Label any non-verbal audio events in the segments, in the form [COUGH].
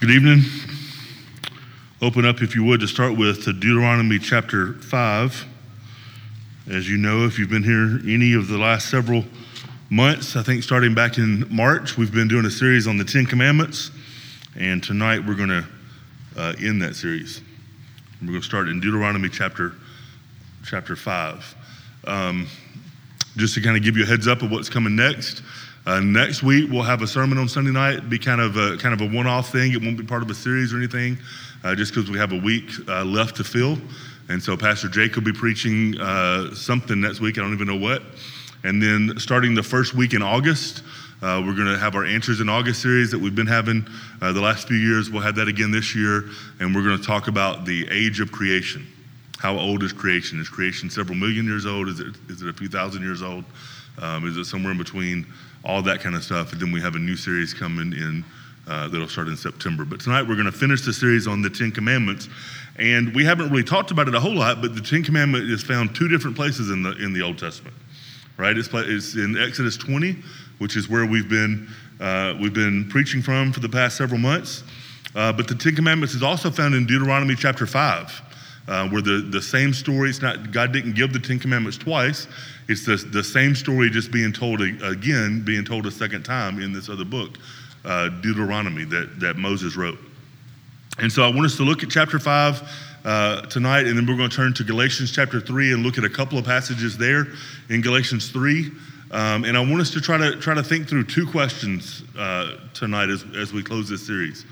Good evening. Open up, if you would, to start with to Deuteronomy chapter 5. As you know, if you've been here any of the last several months, I think starting back in March, we've been doing a series on the Ten Commandments. And tonight we're going to uh, end that series. We're going to start in Deuteronomy chapter, chapter 5. Um, just to kind of give you a heads up of what's coming next. Uh, next week we'll have a sermon on Sunday night. Be kind of a kind of a one-off thing. It won't be part of a series or anything, uh, just because we have a week uh, left to fill. And so Pastor Jake will be preaching uh, something next week. I don't even know what. And then starting the first week in August, uh, we're going to have our Answers in August series that we've been having uh, the last few years. We'll have that again this year, and we're going to talk about the age of creation. How old is creation? Is creation several million years old? Is it, is it a few thousand years old? Um, is it somewhere in between? all that kind of stuff. And then we have a new series coming in uh, that'll start in September. But tonight we're going to finish the series on the Ten Commandments. And we haven't really talked about it a whole lot, but the Ten Commandment is found two different places in the in the Old Testament, right? It's, it's in Exodus 20, which is where we've been uh, we've been preaching from for the past several months. Uh, but the Ten Commandments is also found in Deuteronomy chapter 5, uh, where the, the same story, it's not, God didn't give the Ten Commandments twice. It's the, the same story just being told again, being told a second time in this other book, uh, Deuteronomy, that, that Moses wrote. And so I want us to look at chapter 5 uh, tonight, and then we're going to turn to Galatians chapter 3 and look at a couple of passages there in Galatians 3. Um, and I want us to try to try to think through two questions uh, tonight as, as we close this series.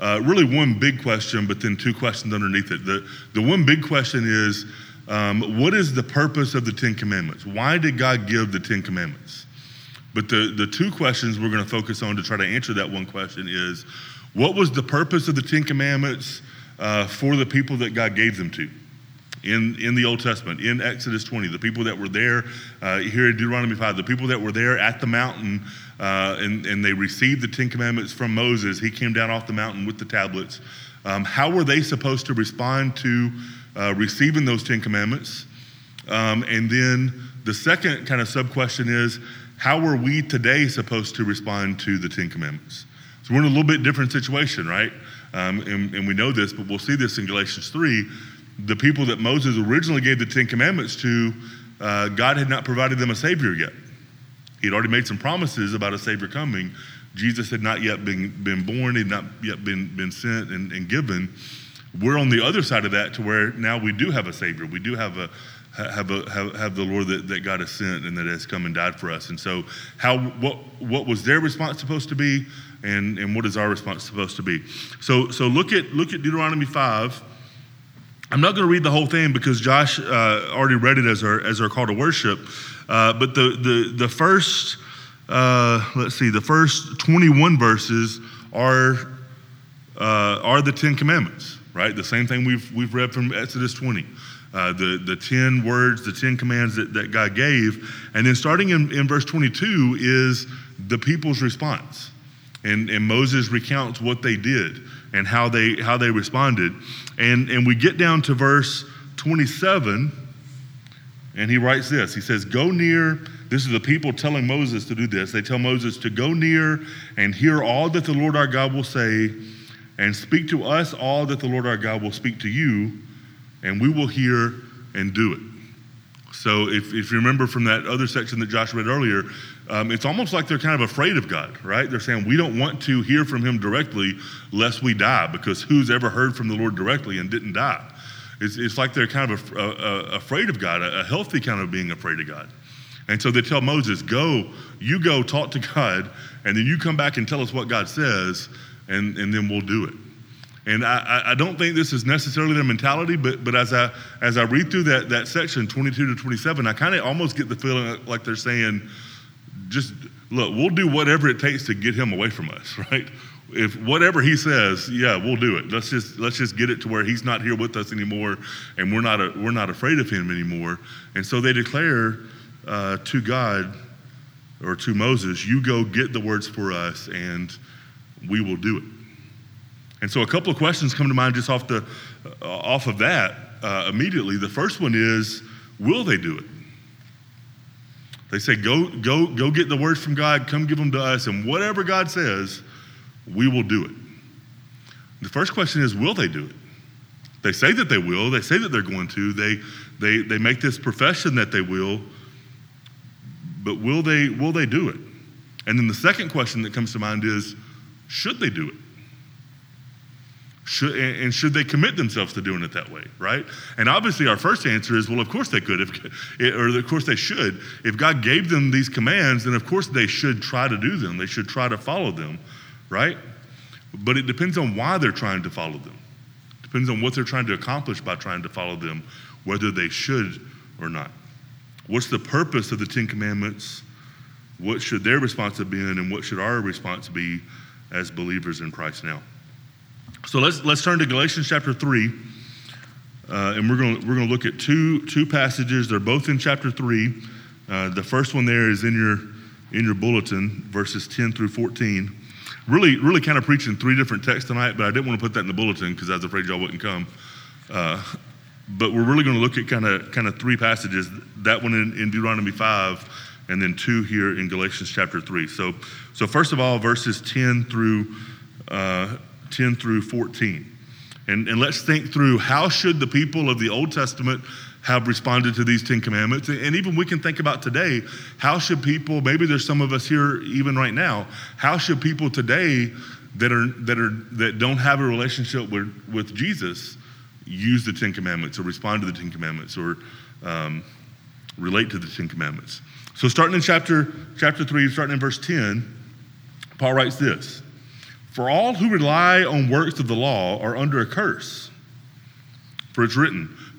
Uh, really, one big question, but then two questions underneath it. The, the one big question is um, what is the purpose of the Ten Commandments? Why did God give the Ten Commandments? But the, the two questions we're going to focus on to try to answer that one question is what was the purpose of the Ten Commandments uh, for the people that God gave them to? In, in the Old Testament, in Exodus 20, the people that were there, uh, here in Deuteronomy 5, the people that were there at the mountain uh, and, and they received the Ten Commandments from Moses. He came down off the mountain with the tablets. Um, how were they supposed to respond to uh, receiving those Ten Commandments. Um, and then the second kind of sub question is how are we today supposed to respond to the Ten Commandments? So we're in a little bit different situation, right? Um, and, and we know this, but we'll see this in Galatians 3. The people that Moses originally gave the Ten Commandments to, uh, God had not provided them a Savior yet. He had already made some promises about a Savior coming. Jesus had not yet been, been born, he had not yet been, been sent and, and given. We're on the other side of that to where now we do have a Savior. We do have a have, a, have, have the Lord that, that God has sent and that has come and died for us. And so, how what what was their response supposed to be, and and what is our response supposed to be? So so look at look at Deuteronomy five. I'm not going to read the whole thing because Josh uh, already read it as our as our call to worship. Uh, but the the the first uh, let's see the first 21 verses are uh, are the Ten Commandments right? The same thing we've, we've read from Exodus 20. Uh, the, the 10 words, the 10 commands that, that God gave. And then starting in, in verse 22 is the people's response. And, and Moses recounts what they did and how they, how they responded. And, and we get down to verse 27, and he writes this He says, Go near. This is the people telling Moses to do this. They tell Moses to go near and hear all that the Lord our God will say and speak to us all that the Lord our God will speak to you, and we will hear and do it. So, if, if you remember from that other section that Josh read earlier, um, it's almost like they're kind of afraid of God, right? They're saying, We don't want to hear from him directly lest we die, because who's ever heard from the Lord directly and didn't die? It's, it's like they're kind of a, a, uh, uh, afraid of God, a, a healthy kind of being afraid of God. And so they tell Moses, Go, you go talk to God, and then you come back and tell us what God says, and, and then we'll do it. And I, I don't think this is necessarily their mentality, but, but as, I, as I read through that, that section, 22 to 27, I kind of almost get the feeling like they're saying, just look, we'll do whatever it takes to get him away from us, [LAUGHS] right? If whatever he says, yeah, we'll do it. Let's just let's just get it to where he's not here with us anymore, and we're not a, we're not afraid of him anymore. And so they declare uh, to God or to Moses, "You go get the words for us, and we will do it. And so a couple of questions come to mind just off, the, uh, off of that uh, immediately. The first one is, will they do it? They say, go, go, go get the words from God, come give them to us, and whatever God says, we will do it. The first question is, will they do it? They say that they will. They say that they're going to. They, they, they make this profession that they will. But will they, will they do it? And then the second question that comes to mind is, should they do it? Should, and should they commit themselves to doing it that way, right? And obviously, our first answer is, well, of course they could, if, or of course they should. If God gave them these commands, then of course they should try to do them. They should try to follow them, right? But it depends on why they're trying to follow them. Depends on what they're trying to accomplish by trying to follow them, whether they should or not. What's the purpose of the Ten Commandments? What should their response have been, and what should our response be as believers in Christ now? So let's let's turn to Galatians chapter three, uh, and we're going we're going to look at two two passages. They're both in chapter three. Uh, the first one there is in your in your bulletin, verses ten through fourteen. Really, really kind of preaching three different texts tonight, but I didn't want to put that in the bulletin because I was afraid y'all wouldn't come. Uh, but we're really going to look at kind of kind of three passages. That one in, in Deuteronomy five, and then two here in Galatians chapter three. So, so first of all, verses ten through uh, 10 through 14. And, and let's think through how should the people of the Old Testament have responded to these Ten Commandments. And even we can think about today, how should people, maybe there's some of us here even right now, how should people today that are that are that don't have a relationship with, with Jesus use the Ten Commandments or respond to the Ten Commandments or um, relate to the Ten Commandments? So starting in chapter chapter three, starting in verse 10, Paul writes this. For all who rely on works of the law are under a curse. For it's written,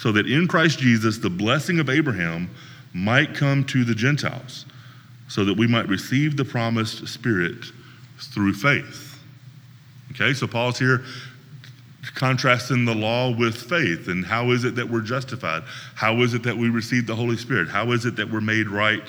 so that in Christ Jesus the blessing of Abraham might come to the Gentiles, so that we might receive the promised Spirit through faith. Okay, so Paul's here contrasting the law with faith and how is it that we're justified? How is it that we receive the Holy Spirit? How is it that we're made right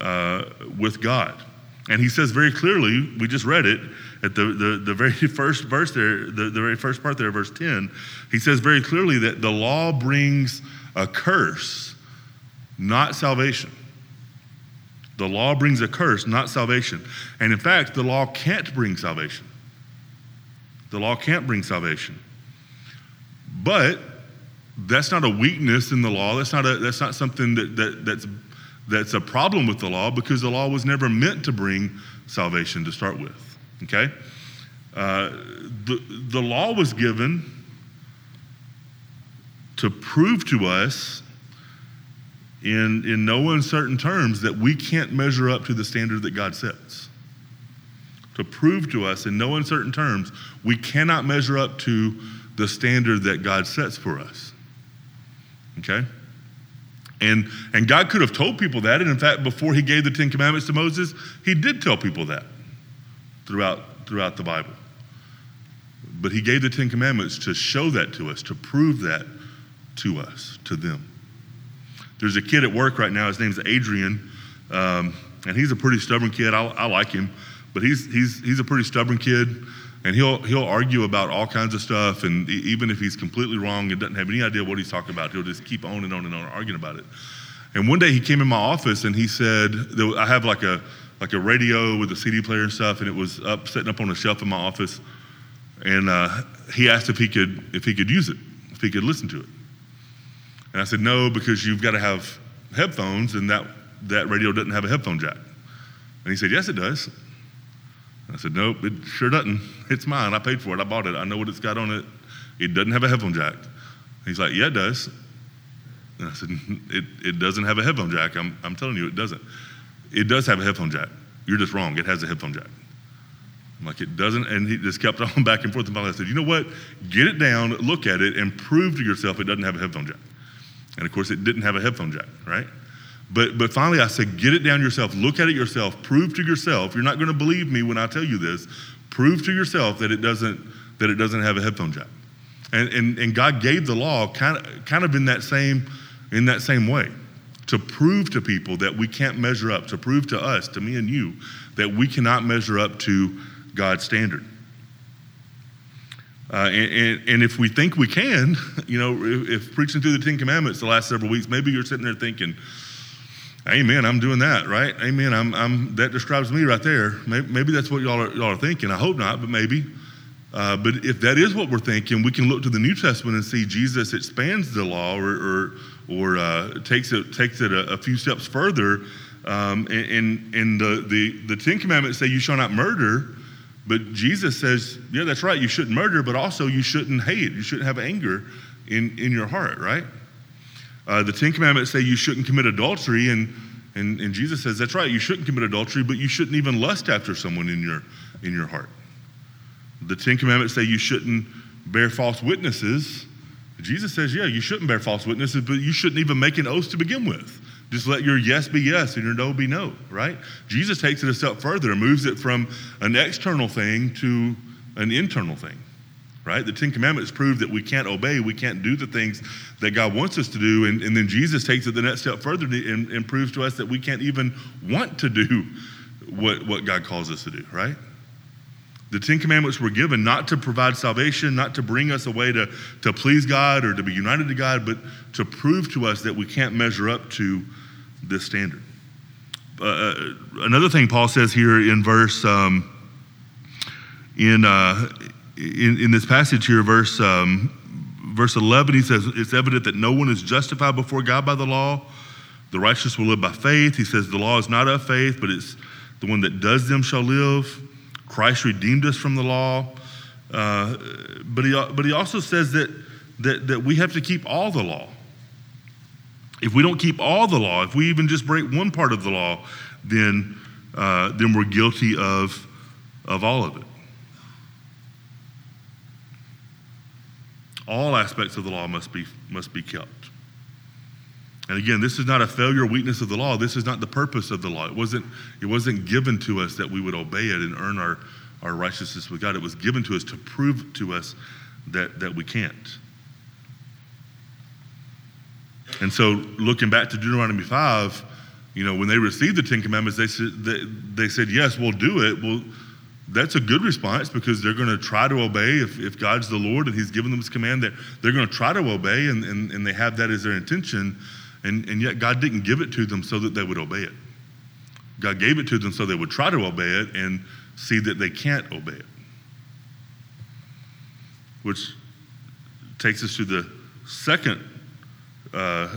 uh, with God? And he says very clearly, we just read it at the, the, the very [LAUGHS] first verse there, the, the very first part there, verse 10. He says very clearly that the law brings a curse, not salvation. The law brings a curse, not salvation. And in fact, the law can't bring salvation. The law can't bring salvation. But that's not a weakness in the law. That's not, a, that's not something that, that, that's that's a problem with the law because the law was never meant to bring salvation to start with. Okay? Uh, the, the law was given to prove to us in, in no uncertain terms that we can't measure up to the standard that God sets. To prove to us in no uncertain terms, we cannot measure up to the standard that God sets for us. Okay? And, and God could have told people that. And in fact, before he gave the Ten Commandments to Moses, he did tell people that throughout, throughout the Bible. But he gave the Ten Commandments to show that to us, to prove that to us, to them. There's a kid at work right now, his name's Adrian, um, and he's a pretty stubborn kid. I, I like him, but he's, he's, he's a pretty stubborn kid and he'll he'll argue about all kinds of stuff and even if he's completely wrong and doesn't have any idea what he's talking about he'll just keep on and on and on arguing about it and one day he came in my office and he said i have like a like a radio with a cd player and stuff and it was up sitting up on a shelf in my office and uh, he asked if he could if he could use it if he could listen to it and i said no because you've got to have headphones and that that radio doesn't have a headphone jack and he said yes it does I said, Nope, it sure doesn't. It's mine. I paid for it. I bought it. I know what it's got on it. It doesn't have a headphone jack. He's like, Yeah, it does. And I said, It, it doesn't have a headphone jack. I'm, I'm telling you, it doesn't. It does have a headphone jack. You're just wrong. It has a headphone jack. I'm like, It doesn't. And he just kept [LAUGHS] on back and forth. And I said, You know what? Get it down, look at it, and prove to yourself it doesn't have a headphone jack. And of course, it didn't have a headphone jack, right? But, but finally, I said, get it down yourself. Look at it yourself. Prove to yourself. You're not going to believe me when I tell you this. Prove to yourself that it doesn't, that it doesn't have a headphone jack. And, and, and God gave the law kind of, kind of in, that same, in that same way to prove to people that we can't measure up, to prove to us, to me and you, that we cannot measure up to God's standard. Uh, and, and, and, if we think we can, [LAUGHS] you know, if, if, preaching through the Ten Commandments the last several weeks, maybe you're sitting there thinking, Amen, I'm doing that, right? Amen, I'm, I'm, that describes me right there. Maybe, maybe that's what y'all are, y'all are thinking. I hope not, but maybe. Uh, but if that is what we're thinking, we can look to the New Testament and see Jesus expands the law or, or, or uh, takes it, takes it a, a few steps further. Um, and and the, the, the Ten Commandments say, You shall not murder. But Jesus says, Yeah, that's right, you shouldn't murder, but also you shouldn't hate. You shouldn't have anger in, in your heart, right? Uh, the Ten Commandments say you shouldn't commit adultery, and, and, and Jesus says, That's right, you shouldn't commit adultery, but you shouldn't even lust after someone in your, in your heart. The Ten Commandments say you shouldn't bear false witnesses. Jesus says, Yeah, you shouldn't bear false witnesses, but you shouldn't even make an oath to begin with. Just let your yes be yes and your no be no, right? Jesus takes it a step further and moves it from an external thing to an internal thing, right? The Ten Commandments prove that we can't obey, we can't do the things that God wants us to do. And, and then Jesus takes it the next step further and, and proves to us that we can't even want to do what, what God calls us to do, right? The Ten Commandments were given not to provide salvation, not to bring us a way to, to please God or to be united to God, but to prove to us that we can't measure up to this standard. Uh, uh another thing Paul says here in verse, um, in, uh, in, in, this passage here, verse, um, verse 11, he says, It's evident that no one is justified before God by the law. The righteous will live by faith. He says, The law is not of faith, but it's the one that does them shall live. Christ redeemed us from the law. Uh, but, he, but he also says that, that, that we have to keep all the law. If we don't keep all the law, if we even just break one part of the law, then, uh, then we're guilty of, of all of it. All aspects of the law must be, must be kept. And again, this is not a failure or weakness of the law. This is not the purpose of the law. It wasn't, it wasn't given to us that we would obey it and earn our, our righteousness with God. It was given to us to prove to us that, that we can't. And so, looking back to Deuteronomy 5, you know, when they received the Ten Commandments, they said, they, they said Yes, we'll do it. Well, that's a good response because they're going to try to obey. If, if God's the Lord and He's given them His command, that they're going to try to obey, and, and, and they have that as their intention. And, and yet God didn't give it to them so that they would obey it. God gave it to them so they would try to obey it and see that they can't obey it. Which takes us to the second uh,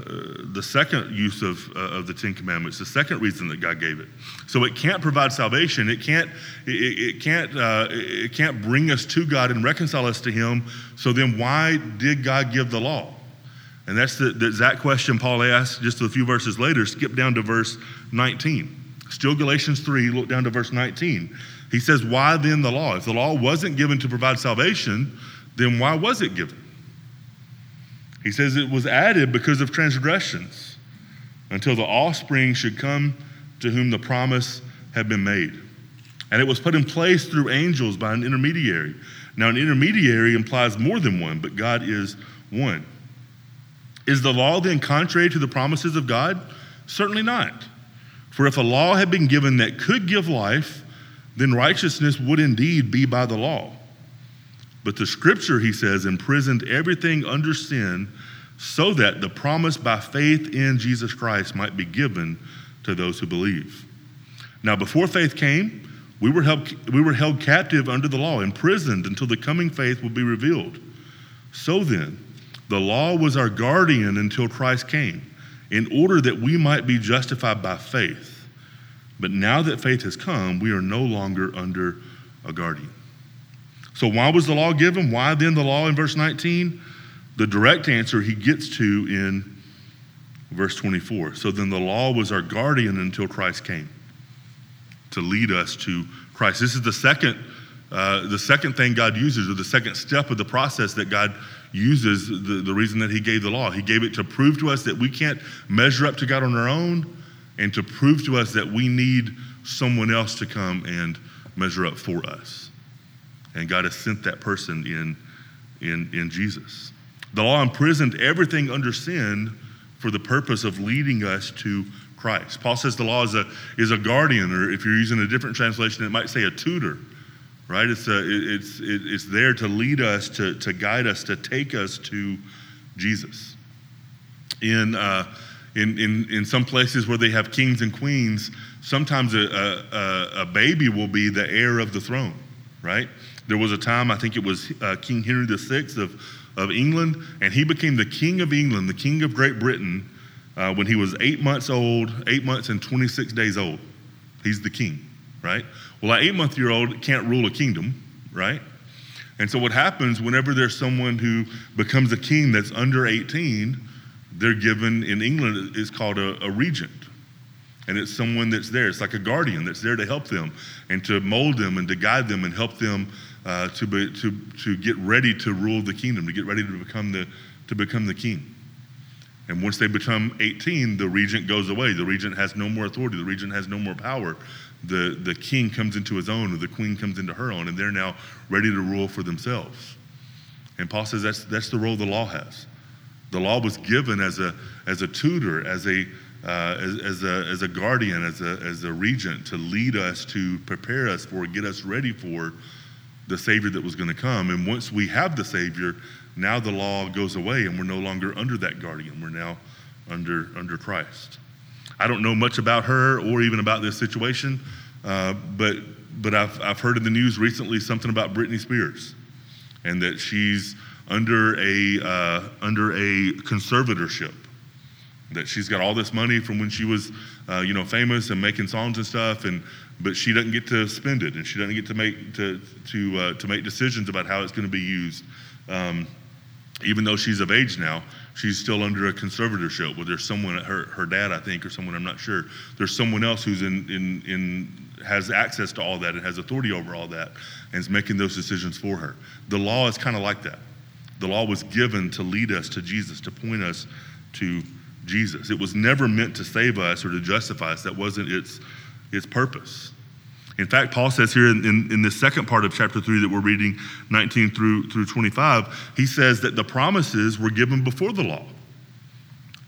the second use of, uh, of the Ten Commandments, the second reason that God gave it. So it can't provide salvation. It can't, it, it can't, uh, it can't bring us to God and reconcile us to Him. So then why did God give the law? And that's the, the exact question Paul asked just a few verses later. Skip down to verse 19. Still Galatians 3, look down to verse 19. He says, Why then the law? If the law wasn't given to provide salvation, then why was it given? He says it was added because of transgressions until the offspring should come to whom the promise had been made. And it was put in place through angels by an intermediary. Now, an intermediary implies more than one, but God is one. Is the law then contrary to the promises of God? Certainly not. For if a law had been given that could give life, then righteousness would indeed be by the law. But the scripture, he says, imprisoned everything under sin so that the promise by faith in Jesus Christ might be given to those who believe. Now, before faith came, we were held, we were held captive under the law, imprisoned until the coming faith would be revealed. So then, the law was our guardian until Christ came, in order that we might be justified by faith. But now that faith has come, we are no longer under a guardian. So, why was the law given? Why then the law in verse 19? The direct answer he gets to in verse 24. So then the law was our guardian until Christ came to lead us to Christ. This is the second, uh, the second thing God uses, or the second step of the process that God uses the, the reason that he gave the law. He gave it to prove to us that we can't measure up to God on our own and to prove to us that we need someone else to come and measure up for us. And God has sent that person in, in, in Jesus. The law imprisoned everything under sin for the purpose of leading us to Christ. Paul says the law is a, is a guardian, or if you're using a different translation, it might say a tutor, right? It's, a, it's, it's there to lead us, to, to guide us, to take us to Jesus. In, uh, in, in, in some places where they have kings and queens, sometimes a, a, a baby will be the heir of the throne, right? There was a time, I think it was uh, King Henry VI of, of England, and he became the king of England, the king of Great Britain, uh, when he was eight months old, eight months and 26 days old. He's the king, right? Well, an eight month year old can't rule a kingdom, right? And so what happens whenever there's someone who becomes a king that's under 18, they're given in England is called a, a regent. And it's someone that's there. It's like a guardian that's there to help them and to mold them and to guide them and help them uh, to, be, to, to get ready to rule the kingdom, to get ready to become the, to become the king. And once they become 18, the regent goes away. The regent has no more authority. The regent has no more power. The, the king comes into his own, or the queen comes into her own, and they're now ready to rule for themselves. And Paul says that's, that's the role the law has. The law was given as a, as a tutor, as a, uh, as, as, a, as a guardian, as a, as a regent to lead us, to prepare us for, get us ready for the Savior that was going to come. And once we have the Savior, now the law goes away and we're no longer under that guardian. We're now under, under Christ. I don't know much about her or even about this situation, uh, but, but I've, I've heard in the news recently something about Britney Spears and that she's under a, uh, under a conservatorship. That she's got all this money from when she was, uh, you know, famous and making songs and stuff, and but she doesn't get to spend it, and she doesn't get to make to to uh, to make decisions about how it's going to be used. Um, even though she's of age now, she's still under a conservatorship where there's someone, her, her dad, I think, or someone, I'm not sure. There's someone else who's in, in, in, has access to all that and has authority over all that and is making those decisions for her. The law is kind of like that. The law was given to lead us to Jesus, to point us to Jesus. It was never meant to save us or to justify us. That wasn't its, its purpose. In fact, Paul says here in, in, in the second part of chapter 3 that we're reading, 19 through, through 25, he says that the promises were given before the law.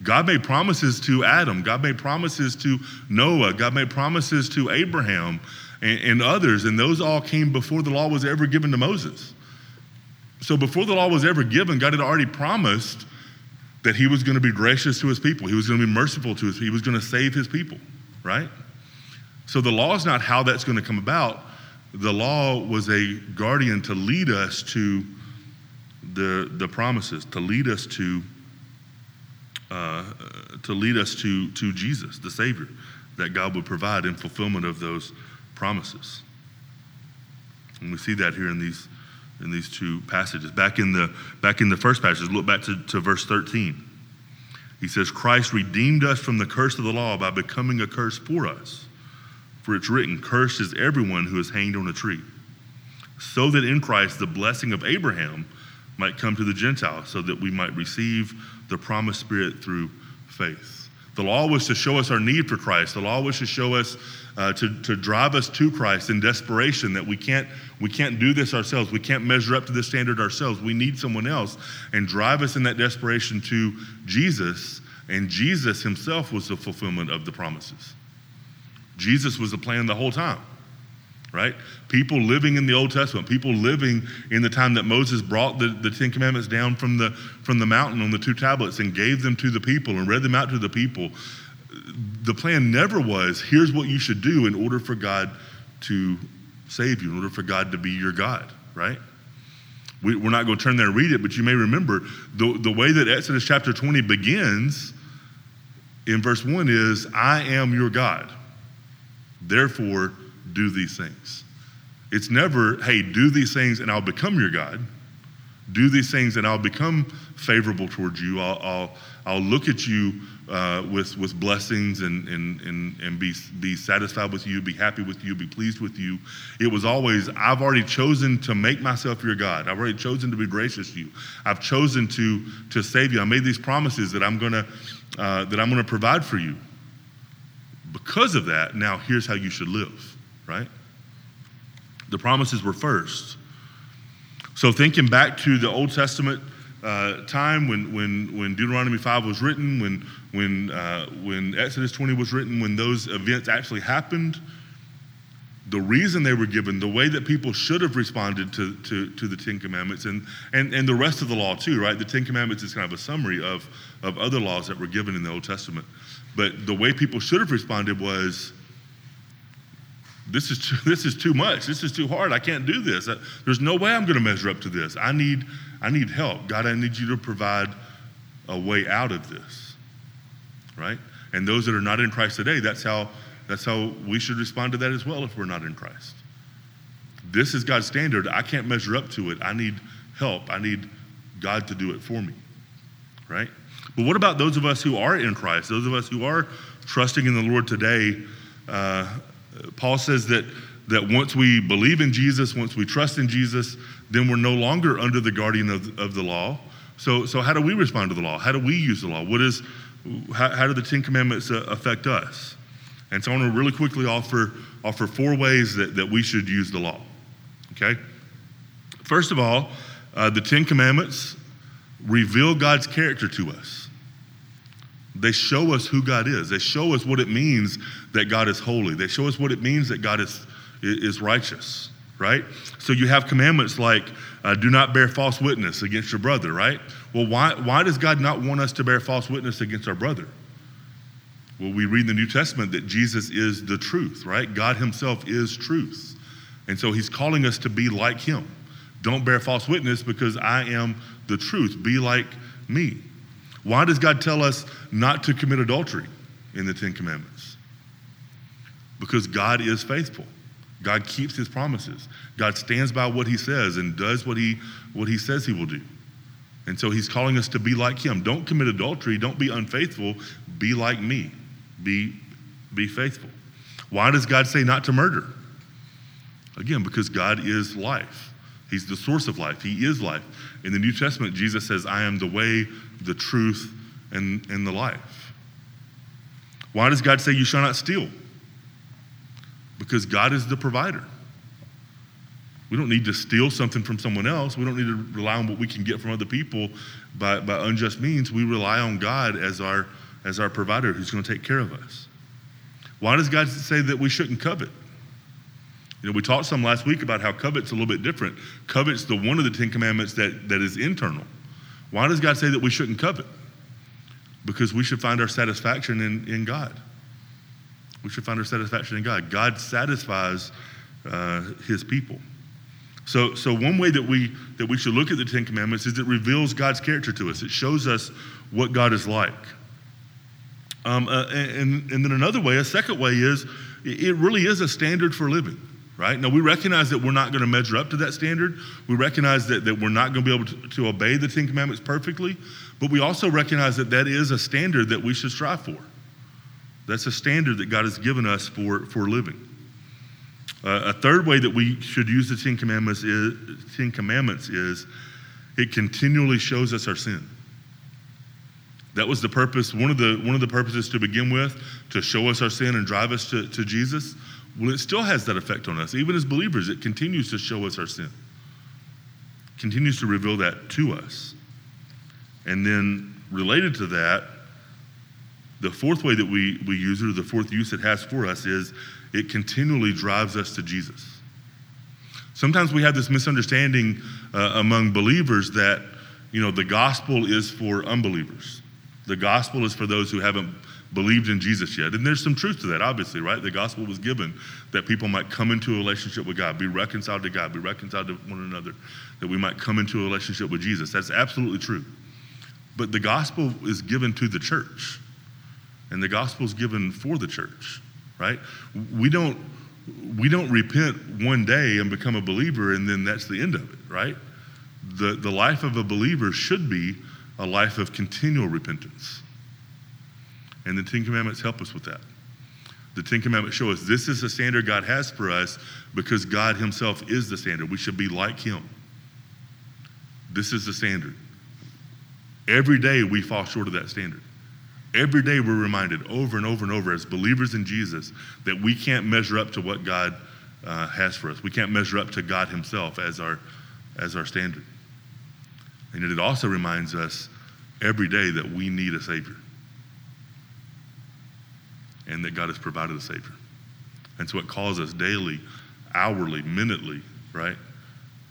God made promises to Adam, God made promises to Noah, God made promises to Abraham and, and others, and those all came before the law was ever given to Moses. So before the law was ever given, God had already promised that he was going to be gracious to his people. He was going to be merciful to his people, He was going to save his people, right? So the law is not how that's going to come about. The law was a guardian to lead us to the, the promises, to lead us to uh, to lead us to, to Jesus, the Savior, that God would provide in fulfillment of those promises. And we see that here in these in these two passages. Back in the back in the first passage, look back to, to verse 13. He says, Christ redeemed us from the curse of the law by becoming a curse for us. For it's written, Cursed is everyone who is hanged on a tree, so that in Christ the blessing of Abraham might come to the Gentiles, so that we might receive the promised Spirit through faith. The law was to show us our need for Christ. The law was to show us, uh, to, to drive us to Christ in desperation that we can't, we can't do this ourselves. We can't measure up to the standard ourselves. We need someone else and drive us in that desperation to Jesus. And Jesus himself was the fulfillment of the promises. Jesus was the plan the whole time, right? People living in the Old Testament, people living in the time that Moses brought the, the Ten Commandments down from the, from the mountain on the two tablets and gave them to the people and read them out to the people. The plan never was here's what you should do in order for God to save you, in order for God to be your God, right? We, are not going to turn there and read it, but you may remember the, the way that Exodus chapter 20 begins in verse 1 is, I am your God. Therefore, do these things. It's never, hey, do these things and I'll become your God. Do these things and I'll become favorable towards you. I'll, I'll, I'll look at you uh, with, with blessings and, and, and, and be, be satisfied with you, be happy with you, be pleased with you. It was always, I've already chosen to make myself your God. I've already chosen to be gracious to you. I've chosen to, to save you. I made these promises that I'm going to uh, that I'm going to provide for you because of that, now here's how you should live, right? The promises were first. So, thinking back to the Old Testament uh, time when, when, when Deuteronomy 5 was written, when, when, uh, when Exodus 20 was written, when those events actually happened, the reason they were given, the way that people should have responded to, to, to the Ten Commandments, and, and, and the rest of the law too, right? The Ten Commandments is kind of a summary of, of other laws that were given in the Old Testament. But the way people should have responded was, this is too, [LAUGHS] this is too much. This is too hard. I can't do this. There's no way I'm going to measure up to this. I need I need help. God, I need you to provide a way out of this. Right? And those that are not in Christ today, that's how that's how we should respond to that as well if we're not in Christ. This is God's standard. I can't measure up to it. I need help. I need God to do it for me. Right? But what about those of us who are in Christ? Those of us who are trusting in the Lord today? Uh, Paul says that that once we believe in Jesus, once we trust in Jesus, then we're no longer under the guardian of, of the law. So, so how do we respond to the law? How do we use the law? What is, how, how do the Ten Commandments uh, affect us? And so I want to really quickly offer, offer four ways that, that we should use the law. Okay? First of all, uh, the Ten Commandments reveal God's character to us. They show us who God is. They show us what it means that God is holy. They show us what it means that God is, is righteous, right? So you have commandments like uh, do not bear false witness against your brother, right? Well, why, why does God not want us to bear false witness against our brother? Well, we read in the New Testament that Jesus is the truth, right? God Himself is truth. And so He's calling us to be like Him. Don't bear false witness because I am the truth. Be like me. Why does God tell us not to commit adultery in the Ten Commandments? Because God is faithful. God keeps his promises. God stands by what he says and does what he, what he says he will do. And so he's calling us to be like him. Don't commit adultery. Don't be unfaithful. Be like me be, be faithful. Why does God say not to murder? Again, because God is life. He's the source of life. He is life. In the New Testament, Jesus says, I am the way, the truth, and, and the life. Why does God say you shall not steal? Because God is the provider. We don't need to steal something from someone else. We don't need to rely on what we can get from other people by, by unjust means. We rely on God as our as our provider who's going to take care of us. Why does God say that we shouldn't covet? You know, we talked some last week about how covet's a little bit different. Covet's the one of the Ten Commandments that, that is internal. Why does God say that we shouldn't covet? Because we should find our satisfaction in, in God. We should find our satisfaction in God. God satisfies uh, his people. So, so one way that we that we should look at the Ten Commandments is it reveals God's character to us. It shows us what God is like. Um, uh, and, and then another way, a second way is it really is a standard for living, right? Now, we recognize that we're not going to measure up to that standard. We recognize that, that we're not going to be able to, to obey the Ten Commandments perfectly, but we also recognize that that is a standard that we should strive for. That's a standard that God has given us for, for living. Uh, a third way that we should use the Ten Commandments is, Ten Commandments is it continually shows us our sin. That was the purpose, one of the, one of the purposes to begin with, to show us our sin and drive us to, to Jesus. Well, it still has that effect on us. Even as believers, it continues to show us our sin, continues to reveal that to us. And then, related to that, the fourth way that we, we use it, or the fourth use it has for us, is it continually drives us to Jesus. Sometimes we have this misunderstanding uh, among believers that, you know, the gospel is for unbelievers. The gospel is for those who haven't believed in Jesus yet. And there's some truth to that, obviously, right? The gospel was given that people might come into a relationship with God, be reconciled to God, be reconciled to one another, that we might come into a relationship with Jesus. That's absolutely true. But the gospel is given to the church, and the gospel is given for the church, right? We don't we don't repent one day and become a believer and then that's the end of it, right? The the life of a believer should be a life of continual repentance. And the Ten Commandments help us with that. The Ten Commandments show us this is the standard God has for us because God Himself is the standard. We should be like Him. This is the standard. Every day we fall short of that standard. Every day we're reminded over and over and over as believers in Jesus that we can't measure up to what God uh, has for us. We can't measure up to God Himself as our, as our standard. And it also reminds us every day that we need a Savior and that God has provided a Savior. And so it calls us daily, hourly, minutely, right,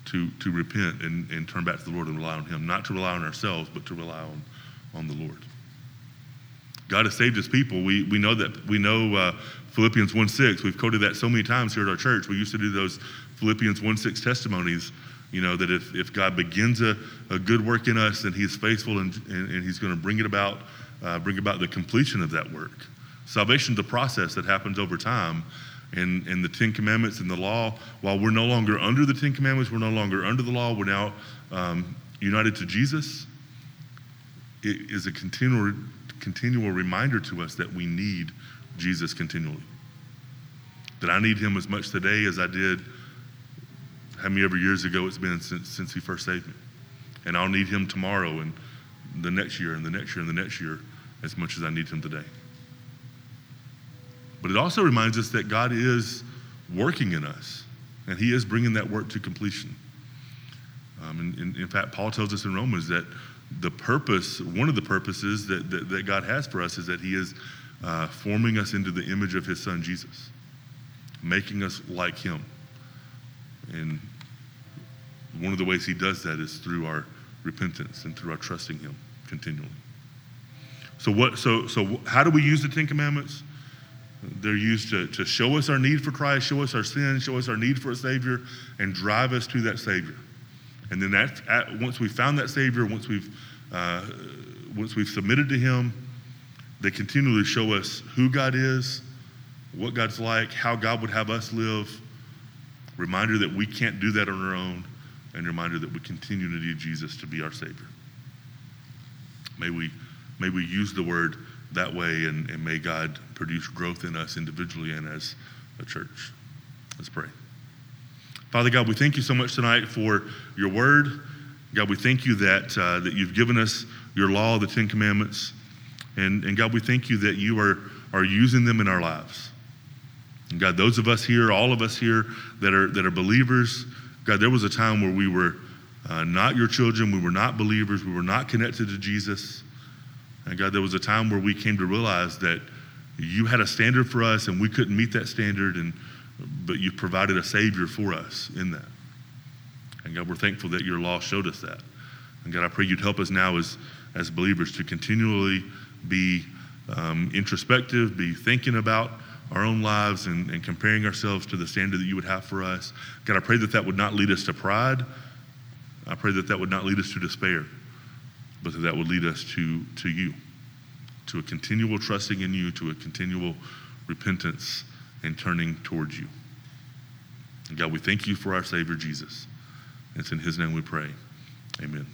to, to repent and, and turn back to the Lord and rely on Him. Not to rely on ourselves, but to rely on, on the Lord. God has saved his people. We, we know that we know uh, Philippians 1 6. We've quoted that so many times here at our church. We used to do those Philippians 1 6 testimonies, you know, that if, if God begins a, a good work in us, then he is faithful and, and, and he's going to bring it about, uh, bring about the completion of that work. Salvation is a process that happens over time. And, and the Ten Commandments and the law, while we're no longer under the Ten Commandments, we're no longer under the law, we're now um, united to Jesus. It is a continual, continual reminder to us that we need Jesus continually. That I need him as much today as I did how many ever years ago it's been since, since he first saved me. And I'll need him tomorrow and the next year and the next year and the next year as much as I need him today. But it also reminds us that God is working in us, and He is bringing that work to completion. Um, and, and, in fact, Paul tells us in Romans that the purpose, one of the purposes that, that, that God has for us is that He is uh, forming us into the image of His Son Jesus, making us like Him. And one of the ways He does that is through our repentance and through our trusting Him continually. So what? So so how do we use the Ten Commandments? They're used to, to show us our need for Christ, show us our sin, show us our need for a Savior, and drive us to that Savior. And then that, at, once we've found that Savior, once we've, uh, once we've submitted to Him, they continually show us who God is, what God's like, how God would have us live. Reminder that we can't do that on our own, and reminder that we continue to need Jesus to be our Savior. May we, may we use the word that way, and, and may God produce growth in us individually and as a church. Let's pray. Father God, we thank you so much tonight for your word. God, we thank you that, uh, that you've given us your law, the Ten Commandments. And, and God, we thank you that you are, are using them in our lives. And God, those of us here, all of us here that are, that are believers, God, there was a time where we were uh, not your children, we were not believers, we were not connected to Jesus. And God, there was a time where we came to realize that you had a standard for us and we couldn't meet that standard, and, but you provided a Savior for us in that. And God, we're thankful that your law showed us that. And God, I pray you'd help us now as, as believers to continually be um, introspective, be thinking about our own lives and, and comparing ourselves to the standard that you would have for us. God, I pray that that would not lead us to pride. I pray that that would not lead us to despair but that would lead us to, to you, to a continual trusting in you, to a continual repentance and turning towards you. And God, we thank you for our Savior Jesus. It's in his name we pray. Amen.